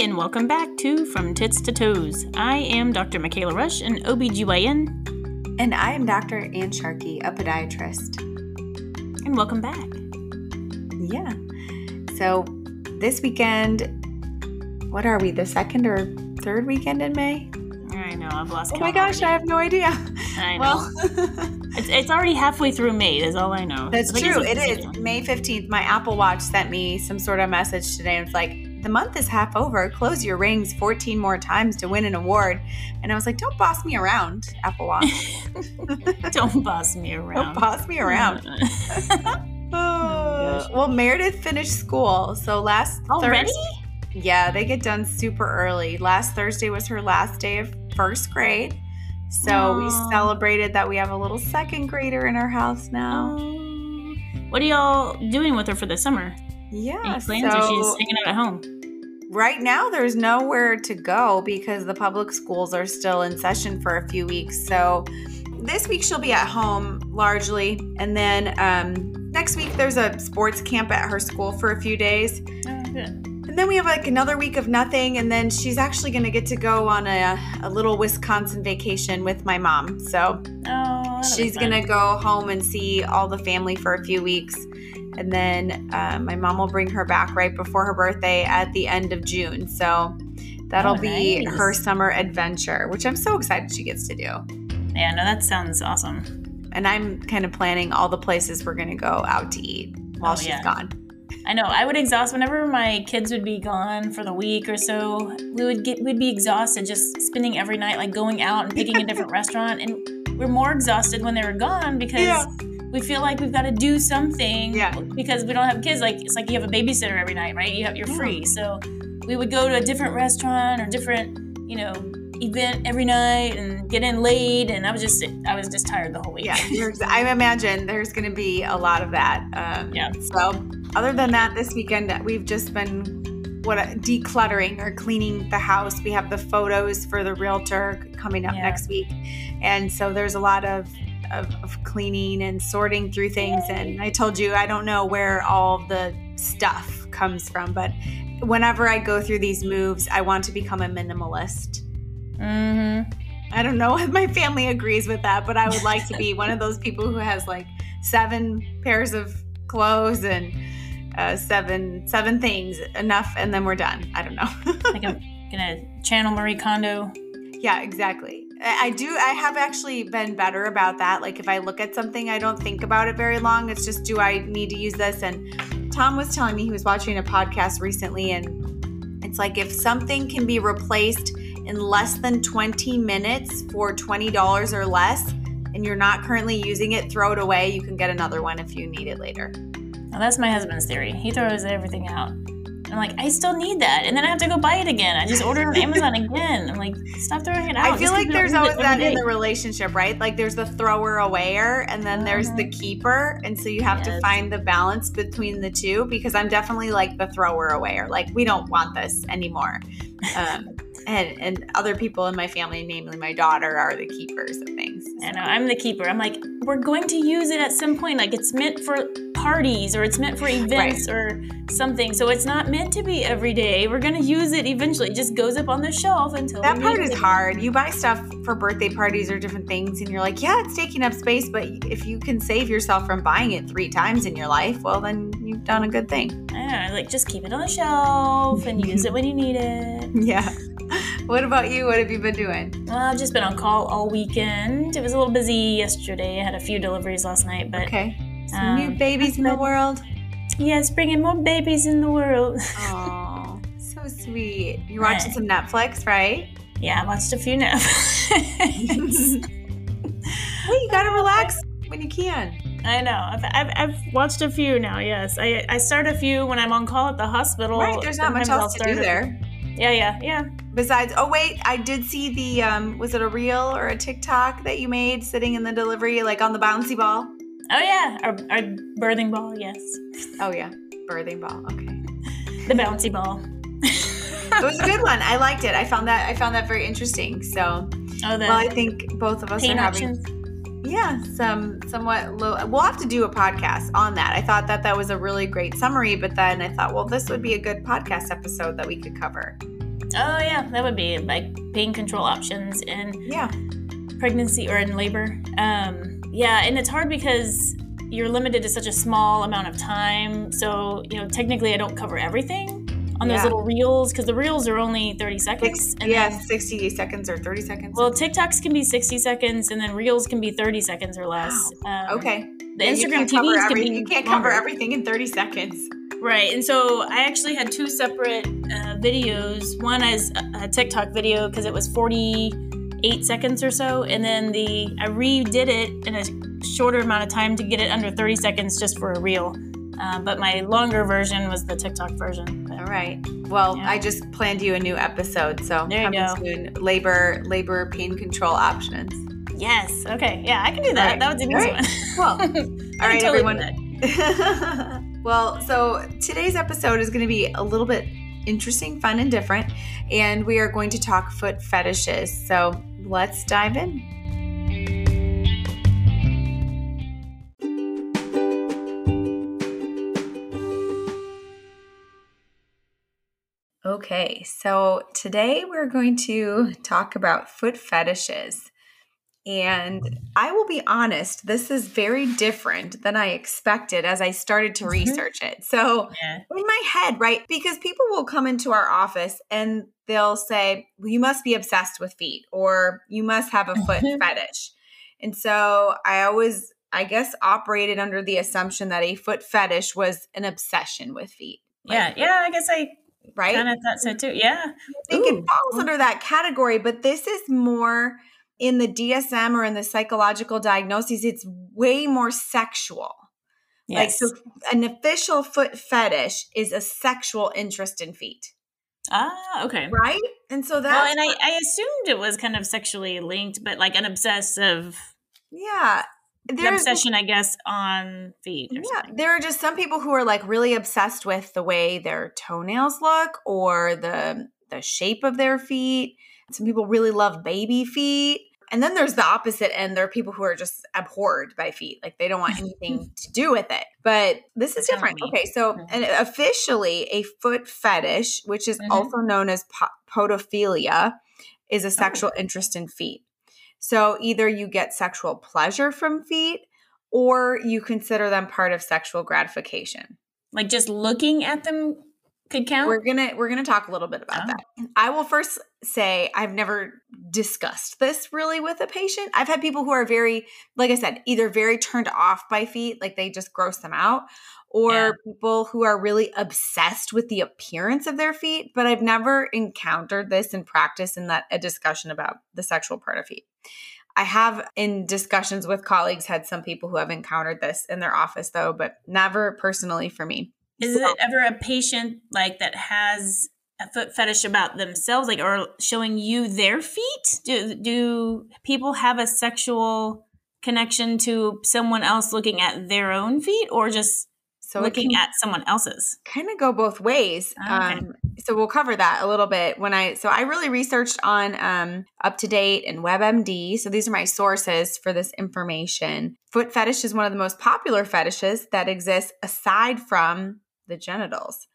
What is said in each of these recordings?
and welcome back to From Tits to Toes. I am Dr. Michaela Rush, an OBGYN. And I am Dr. Ann Sharkey, a podiatrist. And welcome back. Yeah. So this weekend, what are we, the second or third weekend in May? I know, I've lost Oh my gosh, already. I have no idea. I know. Well, it's, it's already halfway through May, is all I know. that's I true. It is May 15th. My Apple Watch sent me some sort of message today. And it's like, the month is half over. Close your rings 14 more times to win an award. And I was like, don't boss me around, Apple Watch. Don't boss me around. don't boss me around. Oh, oh, gosh. well, Meredith finished school. So last Already? Thursday. Yeah, they get done super early. Last Thursday was her last day of first grade. So we celebrated that we have a little second grader in our house now. Oh. What are y'all doing with her for the summer? Yeah. Any plans, or so she's hanging out at home? right now there's nowhere to go because the public schools are still in session for a few weeks. So this week she'll be at home largely. And then um, next week there's a sports camp at her school for a few days. Oh, good. And then we have like another week of nothing, and then she's actually going to get to go on a, a little Wisconsin vacation with my mom. So Oh, she's going to go home and see all the family for a few weeks. And then uh, my mom will bring her back right before her birthday at the end of June. So that'll Oh, be nice. her summer adventure, which I'm so excited she gets to do. Yeah, no, that sounds awesome. And I'm kind of planning all the places we're going to go out to eat while Oh, she's yeah. gone. I know. I would exhaust whenever my kids would be gone for the week or so. We would get we'd be exhausted just spending every night like going out and picking a different restaurant, and we're more exhausted when they were gone because Yeah. We feel like we've got to do something. Yeah. Because we don't have kids. Like it's like you have a babysitter every night, right? You have you're Yeah. free, so we would go to a different restaurant or different, you know, event every night and get in late. And I was just I was just tired the whole week. Yeah, you're I imagine there's going to be a lot of that. Um, Yeah. So, other than that, this weekend we've just been what decluttering or cleaning the house. We have the photos for the realtor coming up Yeah. next week, and so there's a lot of, of of cleaning and sorting through things. And I told you I don't know where all the stuff comes from, but whenever I go through these moves, I want to become a minimalist. Mm-hmm. I don't know if my family agrees with that, but I would like to be one of those people who has like seven pairs of clothes and uh, seven seven things enough, and then we're done. I don't know. Like I'm gonna channel Marie Kondo. yeah, exactly. I do. I have actually been better about that. Like if I look at something, I don't think about it very long. It's just, do I need to use this? And Tom was telling me he was watching a podcast recently, and it's like if something can be replaced in less than 20 minutes for $20 or less, and you're not currently using it, throw it away. You can get another one if you need it later. Now that's my husband's theory. He throws everything out. I'm like, I still need that, and then I have to go buy it again. I just order it on Amazon again. I'm like, stop throwing it out. I feel like there's always that in the relationship, right? Like there's the thrower awayer and then there's the keeper. And so you have to find the balance between the two because I'm definitely like the thrower awayer. Like we don't want this anymore. Um, and, and other people in my family, namely my daughter, are the keepers of things. I know. I'm the keeper. I'm like, we're going to use it at some point. Like it's meant for parties or it's meant for events or something. So it's not meant to be every day. We're gonna use it eventually. It just goes up on the shelf until That part is it. hard. You buy stuff for birthday parties or different things, and you're like, yeah, it's taking up space. But if you can save yourself from buying it three times in your life, well, then you've done a good thing. Yeah, like just keep it on the shelf and use it when you need it. Yeah. What about you? What have you been doing? Well, I've just been on call all weekend. It was a little busy yesterday. I had a few deliveries last night, but Okay. Some Um, new babies in the world. yes, bringing more babies in the world. Oh, so sweet. You're Right. watching some Netflix, right? yeah, I watched a few now. Well, you gotta relax when you can. I know. I've, I've, I've watched a few now. Yes, I I start a few when I'm on call at the hospital. Right, there's not much Sometimes I'll else to do there. Yeah, yeah, yeah. Besides, oh wait, I did see the um was it a reel or a TikTok that you made sitting in the delivery like on the bouncy ball? Oh yeah, our, our birthing ball. Yes, Oh yeah, birthing ball. Okay. the bouncy ball. It was a good one. I liked it. I found that I found that very interesting. So, Oh, well, I think both of us are having actions. yeah, some somewhat low. We'll have to do a podcast on that. I thought that that was a really great summary, but then I thought, well, this would be a good podcast episode that we could cover. Oh yeah, that would be like pain control options in Yeah. pregnancy or in labor. Um, yeah, and it's hard because you're limited to such a small amount of time. So you know, technically, I don't cover everything on those Yeah. little reels because the reels are only 30 seconds. Six, yeah, then- 60 seconds or 30 seconds. well, TikToks can be 60 seconds, and then reels can be 30 seconds or less. Um, okay. The Yeah, Instagram TVs can be You can't longer. cover everything in 30 seconds. Right. And so I actually had two separate uh, videos. One is a, a TikTok video because it was 48 seconds or so. And then the I redid it in a shorter amount of time to get it under 30 seconds just for a reel. Uh, but my longer version was the TikTok version. But- All right. Well, Yeah. I just planned you a new episode, so There you coming go. soon. Labor labor pain control options. Yes. Okay. Yeah, I can do that. Right. That was an Right. easy Well, one. all right, totally everyone. well, so today's episode is going to be a little bit interesting, fun, and different, and we are going to talk foot fetishes. So let's dive in. Okay, so today we're going to talk about foot fetishes. And I will be honest, this is very different than I expected as I started to Mhm. research it. So, Yeah. in my head, right? Because people will come into our office and they'll say, well, you must be obsessed with feet or you must have a foot Mhm. fetish. And so I always, I guess, operated under the assumption that a foot fetish was an obsession with feet. Yeah. Yeah. I guess I Right? kind of thought so too. Yeah. I think Ooh. it falls under that category, but this is more in the DSM or in the psychological diagnoses, it's way more sexual. Like, so an official foot fetish is a sexual interest in feet, ah, okay. right? And so that's, Well, and I, I assumed it was kind of sexually linked, but like an obsessive yeah. There's, obsession, I guess, on feet. Or yeah, something. there are just some people who are like really obsessed with the way their toenails look or the the shape of their feet. Some people really love baby feet. And then there's the opposite end. There are people who are just abhorred by feet. Like they don't want anything to do with it. But this is different. Okay. So, Mhm. and officially, a foot fetish, which is Mhm. also known as po- podophilia, is Oh. a sexual interest in feet. So either you get sexual pleasure from feet or you consider them part of sexual gratification. Like just looking at them could count. We're going to we're going to talk a little bit about Oh. that. I will first say I've never discussed this really with a patient. I've had people who are very like I said, either very turned off by feet, like they just gross them out, or Yeah. people who are really obsessed with the appearance of their feet, but I've never encountered this in practice in that a discussion about the sexual part of feet. I have in discussions with colleagues had some people who have encountered this in their office though, but never personally for me. Is it ever a patient like that has a foot fetish about themselves, like or showing you their feet? Do do people have a sexual connection to someone else looking at their own feet, or just So looking at someone else's? kind of go both ways. Oh, Okay. Um, so we'll cover that a little bit when I. So I really researched on um, UpToDate and WebMD. So these are my sources for this information. Foot fetish is one of the most popular fetishes that exists aside from the genitals.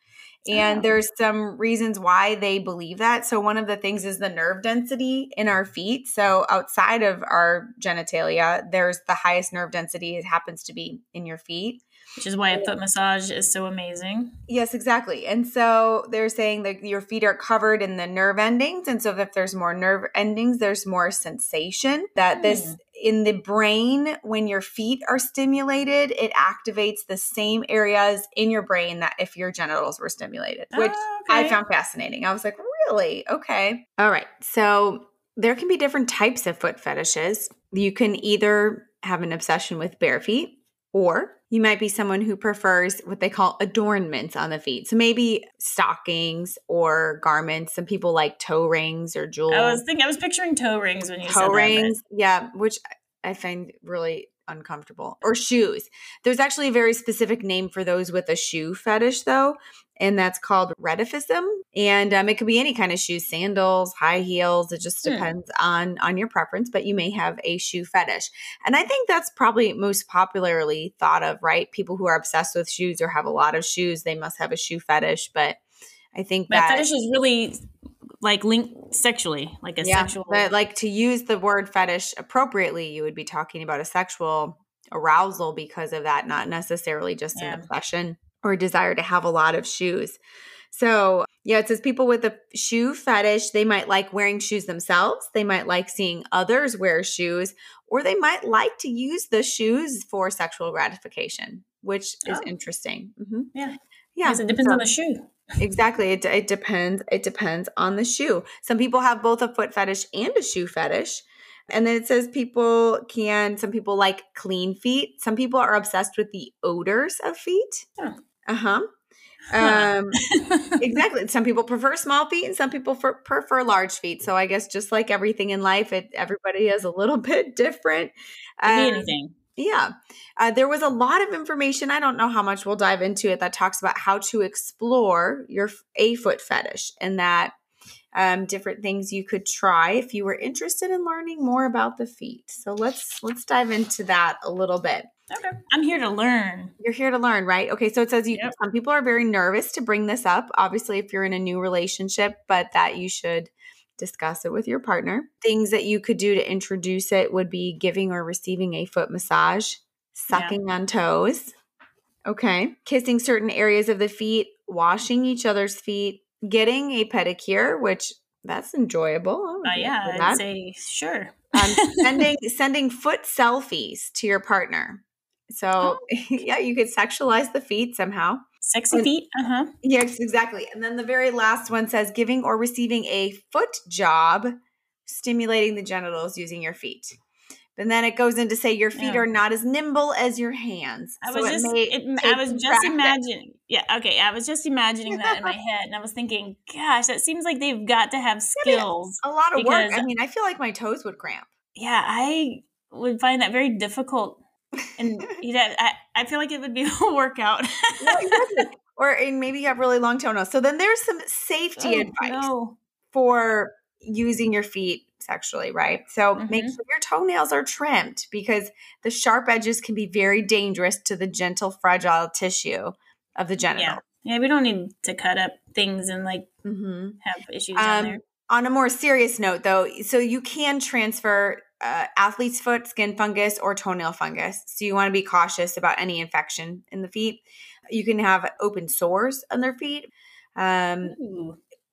And Oh. there's some reasons why they believe that. So one of the things is the nerve density in our feet. So outside of our genitalia, there's the highest nerve density. It happens to be in your feet. Which is why a foot massage is so amazing. Yes, exactly. And so they're saying that your feet are covered in the nerve endings. And so if there's more nerve endings, there's more sensation. That this Hmm. In the brain, when your feet are stimulated, it activates the same areas in your brain that if your genitals were stimulated, ah, which Oh, I found fascinating. I was like, really? Okay. All right. So there can be different types of foot fetishes. You can either have an obsession with bare feet, or you might be someone who prefers what they call adornments on the feet. So maybe stockings or garments. Some people like toe rings or jewels. I was thinking, I was picturing toe rings when you said toe that, but- rings. Yeah, which I find really uncomfortable. Or shoes. There's actually a very specific name for those with a shoe fetish, though, and that's called retifism. And um, it could be any kind of shoes, sandals, high heels. It just Hmm. depends on on your preference. But you may have a shoe fetish, and I think that's probably most popularly thought of, right? People who are obsessed with shoes or have a lot of shoes, they must have a shoe fetish. But I think But that fetish is really like linked sexually, like a yeah, sexual. but like to use the word fetish appropriately, you would be talking about a sexual arousal because of that, not necessarily just Yeah. an obsession or a desire to have a lot of shoes. So, yeah, it says people with a shoe fetish, they might like wearing shoes themselves. They might like seeing others wear shoes, or they might like to use the shoes for sexual gratification, which is Oh. interesting. hmm Yeah. Yeah. It depends so- on the shoe. Exactly. It, it depends. It depends on the shoe. Some people have both a foot fetish and a shoe fetish. And then it says people can, some people like clean feet. Some people are obsessed with the odors of feet. Huh. Uh huh. Huh. Um, exactly. Some people prefer small feet and some people for, prefer large feet. So I guess just like everything in life, it everybody is a little bit different. Um, anything. Yeah. Uh, there was a lot of information. I don't know how much we'll dive into it that talks about how to explore your a foot fetish and that um, different things you could try if you were interested in learning more about the feet. So let's let's dive into that a little bit. Okay. I'm here to learn. You're here to learn, right? Okay, so it says you Yep. some people are very nervous to bring this up. Obviously, if you're in a new relationship, but that you should discuss it with your partner. Things that you could do to introduce it would be giving or receiving a foot massage, sucking on toes. Okay. Kissing certain areas of the feet, washing each other's feet, getting a pedicure, which that's enjoyable. Would Uh, yeah, I'd that. say sure. um, sending sending foot selfies to your partner. So Oh. yeah, you could sexualize the feet somehow. Sexy And- feet. Uh huh. Yes, exactly. And then the very last one says giving or receiving a foot job, stimulating the genitals using your feet. And then it goes in to say your feet Yeah. are not as nimble as your hands. I So was just, it, I was just practice. imagining. Yeah, okay. I was just imagining that in my head, and I was thinking, gosh, that seems like they've got to have Yeah, skills. a lot of work. I mean, I feel like my toes would cramp. Yeah, I would find that very difficult, and you know, I, I feel like it would be a workout. No, or and maybe you have really long toenails. So then there's some safety Oh, advice. no. for using your feet sexually, right? So make Mhm. sure your toenails are trimmed because the sharp edges can be very dangerous to the gentle, fragile tissue of the genital. Yeah, yeah. We don't need to cut up things and like hmm have issues down there. On a more serious note, though, so you can transfer uh, athlete's foot, skin fungus, or toenail fungus. So you want to be cautious about any infection in the feet. You can have open sores on their feet. Um,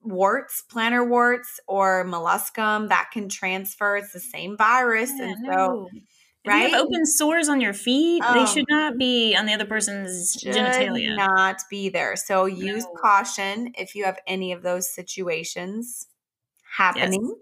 warts, plantar warts, or molluscum that can transfer. It's the same virus. Yeah, and so, no. If you right? have open sores on your feet, Oh. they should not be on the other person's should genitalia. not be there. So use No. caution if you have any of those situations happening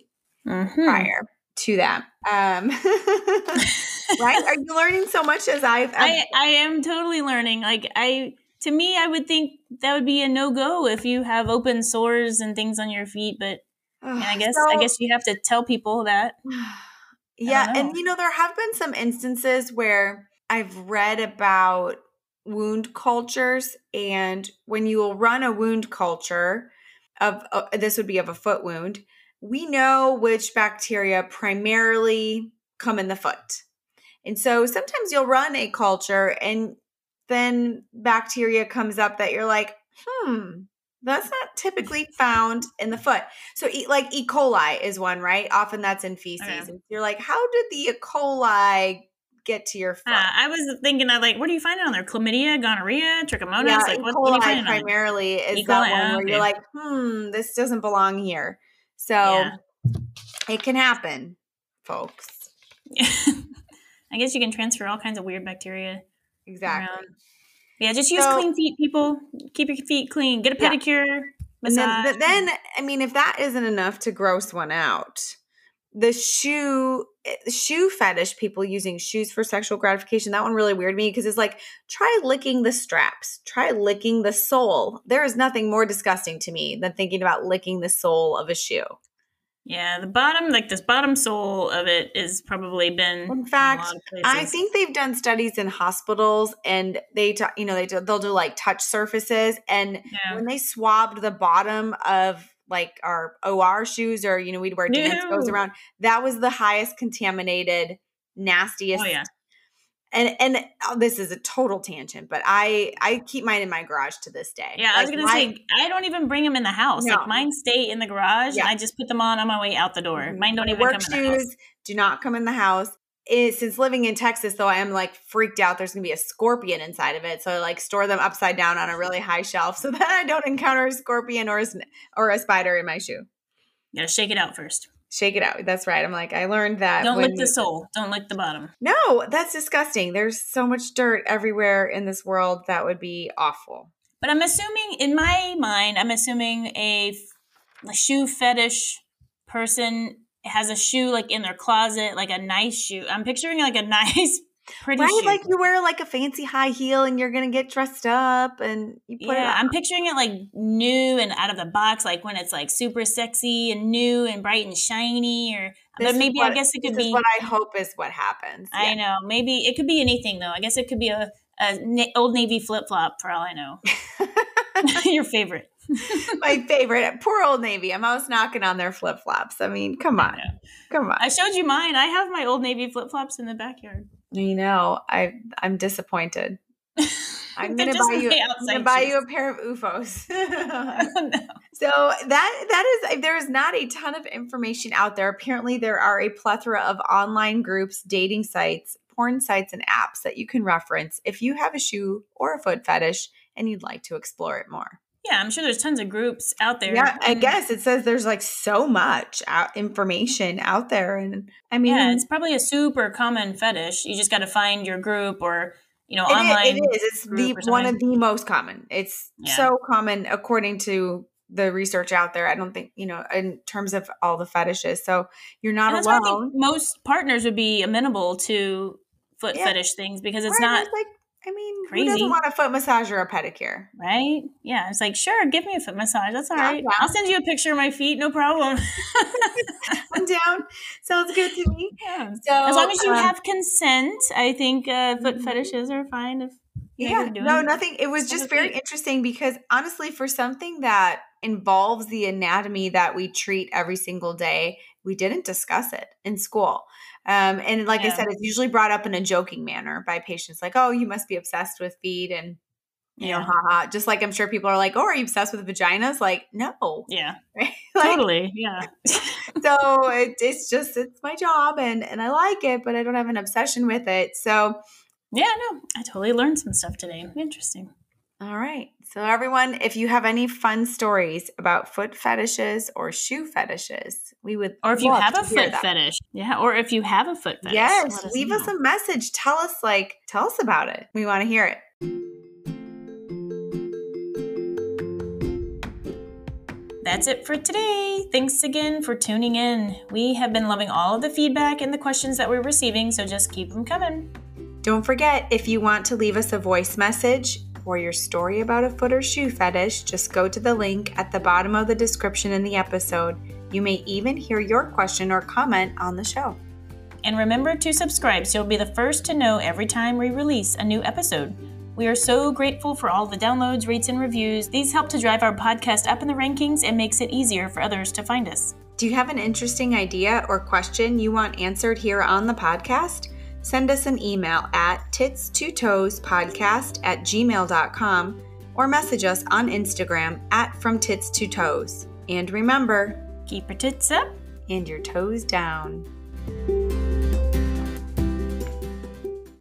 Mhm. prior to that. Um, right? Are you learning so much as I've? I I am totally learning. Like I to me, I would think that would be a no go if you have open sores and things on your feet. But and I guess I guess you have to tell people that. yeah, and you know there have been some instances where I've read about wound cultures, and when you will run a wound culture of uh, this would be of a foot wound, we know which bacteria primarily come in the foot, and so sometimes you'll run a culture and then bacteria comes up that you're like, hmm, that's not typically found in the foot. So, like E. coli is one, right? Often that's in feces. Okay. And you're like, how did the E. coli get to your foot? Uh, I was thinking of like, what do you find it on there? Chlamydia, gonorrhea, trichomonas? yeah, like E. what, what coli on? primarily is E. that one ah, where okay. you're like, hmm, this doesn't belong here. So Yeah. it can happen, folks. I guess you can transfer all kinds of weird bacteria Exactly. around. Yeah, just use So- clean feet, people. Keep your feet clean. Get a Yeah. pedicure. And then, Massage. then, I mean, if that isn't enough to gross one out, the shoe eh, shoe fetish people using shoes for sexual gratification that one really weirded me because it's like try licking the straps try licking the sole there is nothing more disgusting to me than thinking about licking the sole of a shoe yeah, the bottom, like this bottom sole of it, is probably been. In fact, of I think they've done studies in hospitals and they ta- you know they do, they'll do like touch surfaces and Yeah. when they swabbed the bottom of like our OR shoes or you know we'd wear Danskos around that was the highest contaminated nastiest Oh yeah. and and oh, this is a total tangent, but I I keep mine in my garage to this day. Yeah, I was gonna say I don't even bring them in the house. No. Like mine stay in the garage, yeah. and I just put them on on my way out the door. Mm-hmm. Mine don't even work come in the house. Do not come in the house. It, since living in Texas, though, I am like freaked out. There's gonna be a scorpion inside of it, so I like store them upside down on a really high shelf so that I don't encounter a scorpion or a, or a spider in my shoe. Yeah, shake it out first. Shake it out. That's right. I'm like, I learned that. Don't lick the sole. Don't lick the bottom. No, that's disgusting. There's so much dirt everywhere in this world. That would be awful. But I'm assuming, in my mind, I'm assuming a, a shoe fetish person has a shoe like in their closet, like a nice shoe. I'm picturing like a nice pretty right, shoe. like you wear like a fancy high heel and you're gonna get dressed up and you put yeah, I'm picturing it like new and out of the box, like when it's like super sexy and new and bright and shiny, or this but maybe what, I guess it could be what I hope is what happens. I know maybe it could be anything though. I guess it could be a, a na- old navy flip flop for all I know. Your favorite. my favorite. Poor old Navy. I'm always knocking on their flip flops. I mean, come on. Come on. I showed you mine. I have my old Navy flip flops in the backyard. You know, I I'm disappointed. I'm gonna buy you. I'm gonna buy you a pair of OOFOS. no. So that that is there is not a ton of information out there. Apparently, there are a plethora of online groups, dating sites, porn sites, and apps that you can reference if you have a shoe or a foot fetish and you'd like to explore it more. Yeah, I'm sure there's tons of groups out there. Yeah, I guess it says there's like so much out, information out there, and I mean, yeah, it's probably a super common fetish. You just got to find your group or you know it online. Is, it is. It's the one of the most common. It's yeah. so common according to the research out there. I don't think you know in terms of all the fetishes. So you're not alone. most partners would be amenable to foot yeah. fetish things because it's right, not like I mean, Crazy. who doesn't want a foot massage or a pedicure? Right? Yeah. It's like, sure, give me a foot massage. That's all right. I'll send you a picture of my feet. No problem. I'm down. Sounds good to me. Yeah. So, as long as you um, have consent, I think uh, foot mm-hmm. fetishes are fine. If yeah, no, nothing. It was just very interesting because honestly, for something that involves the anatomy that we treat every single day, we didn't discuss it in school. Um, and like yeah. I said, it's usually brought up in a joking manner by patients, like, "Oh, you must be obsessed with feet," and you yeah. know, haha. Just like I'm sure people are like, "Oh, are you obsessed with vaginas?" Like, no. Yeah. Right? like, totally. Yeah. so it, it's just it's my job, and and I like it, but I don't have an obsession with it. So. Yeah, no, I totally learned some stuff today. Interesting. All right. So, everyone, if you have any fun stories about foot fetishes or shoe fetishes, we would. Or if you have a foot fetish. Yeah. Or if you have a foot fetish. Yes. Us leave know. us a message. Tell us, like, tell us about it. We want to hear it. That's it for today. Thanks again for tuning in. We have been loving all of the feedback and the questions that we're receiving, so just keep them coming. Don't forget, if you want to leave us a voice message, for your story about a foot or shoe fetish, just go to the link at the bottom of the description in the episode. You may even hear your question or comment on the show. And remember to subscribe so you'll be the first to know every time we release a new episode. We are so grateful for all the downloads, rates, and reviews. These help to drive our podcast up in the rankings and makes it easier for others to find us. Do you have an interesting idea or question you want answered here on the podcast? Send us an email at titstotoespodcast at gmail.com or message us on Instagram at from tits to toes. And remember, keep your tits up and your toes down.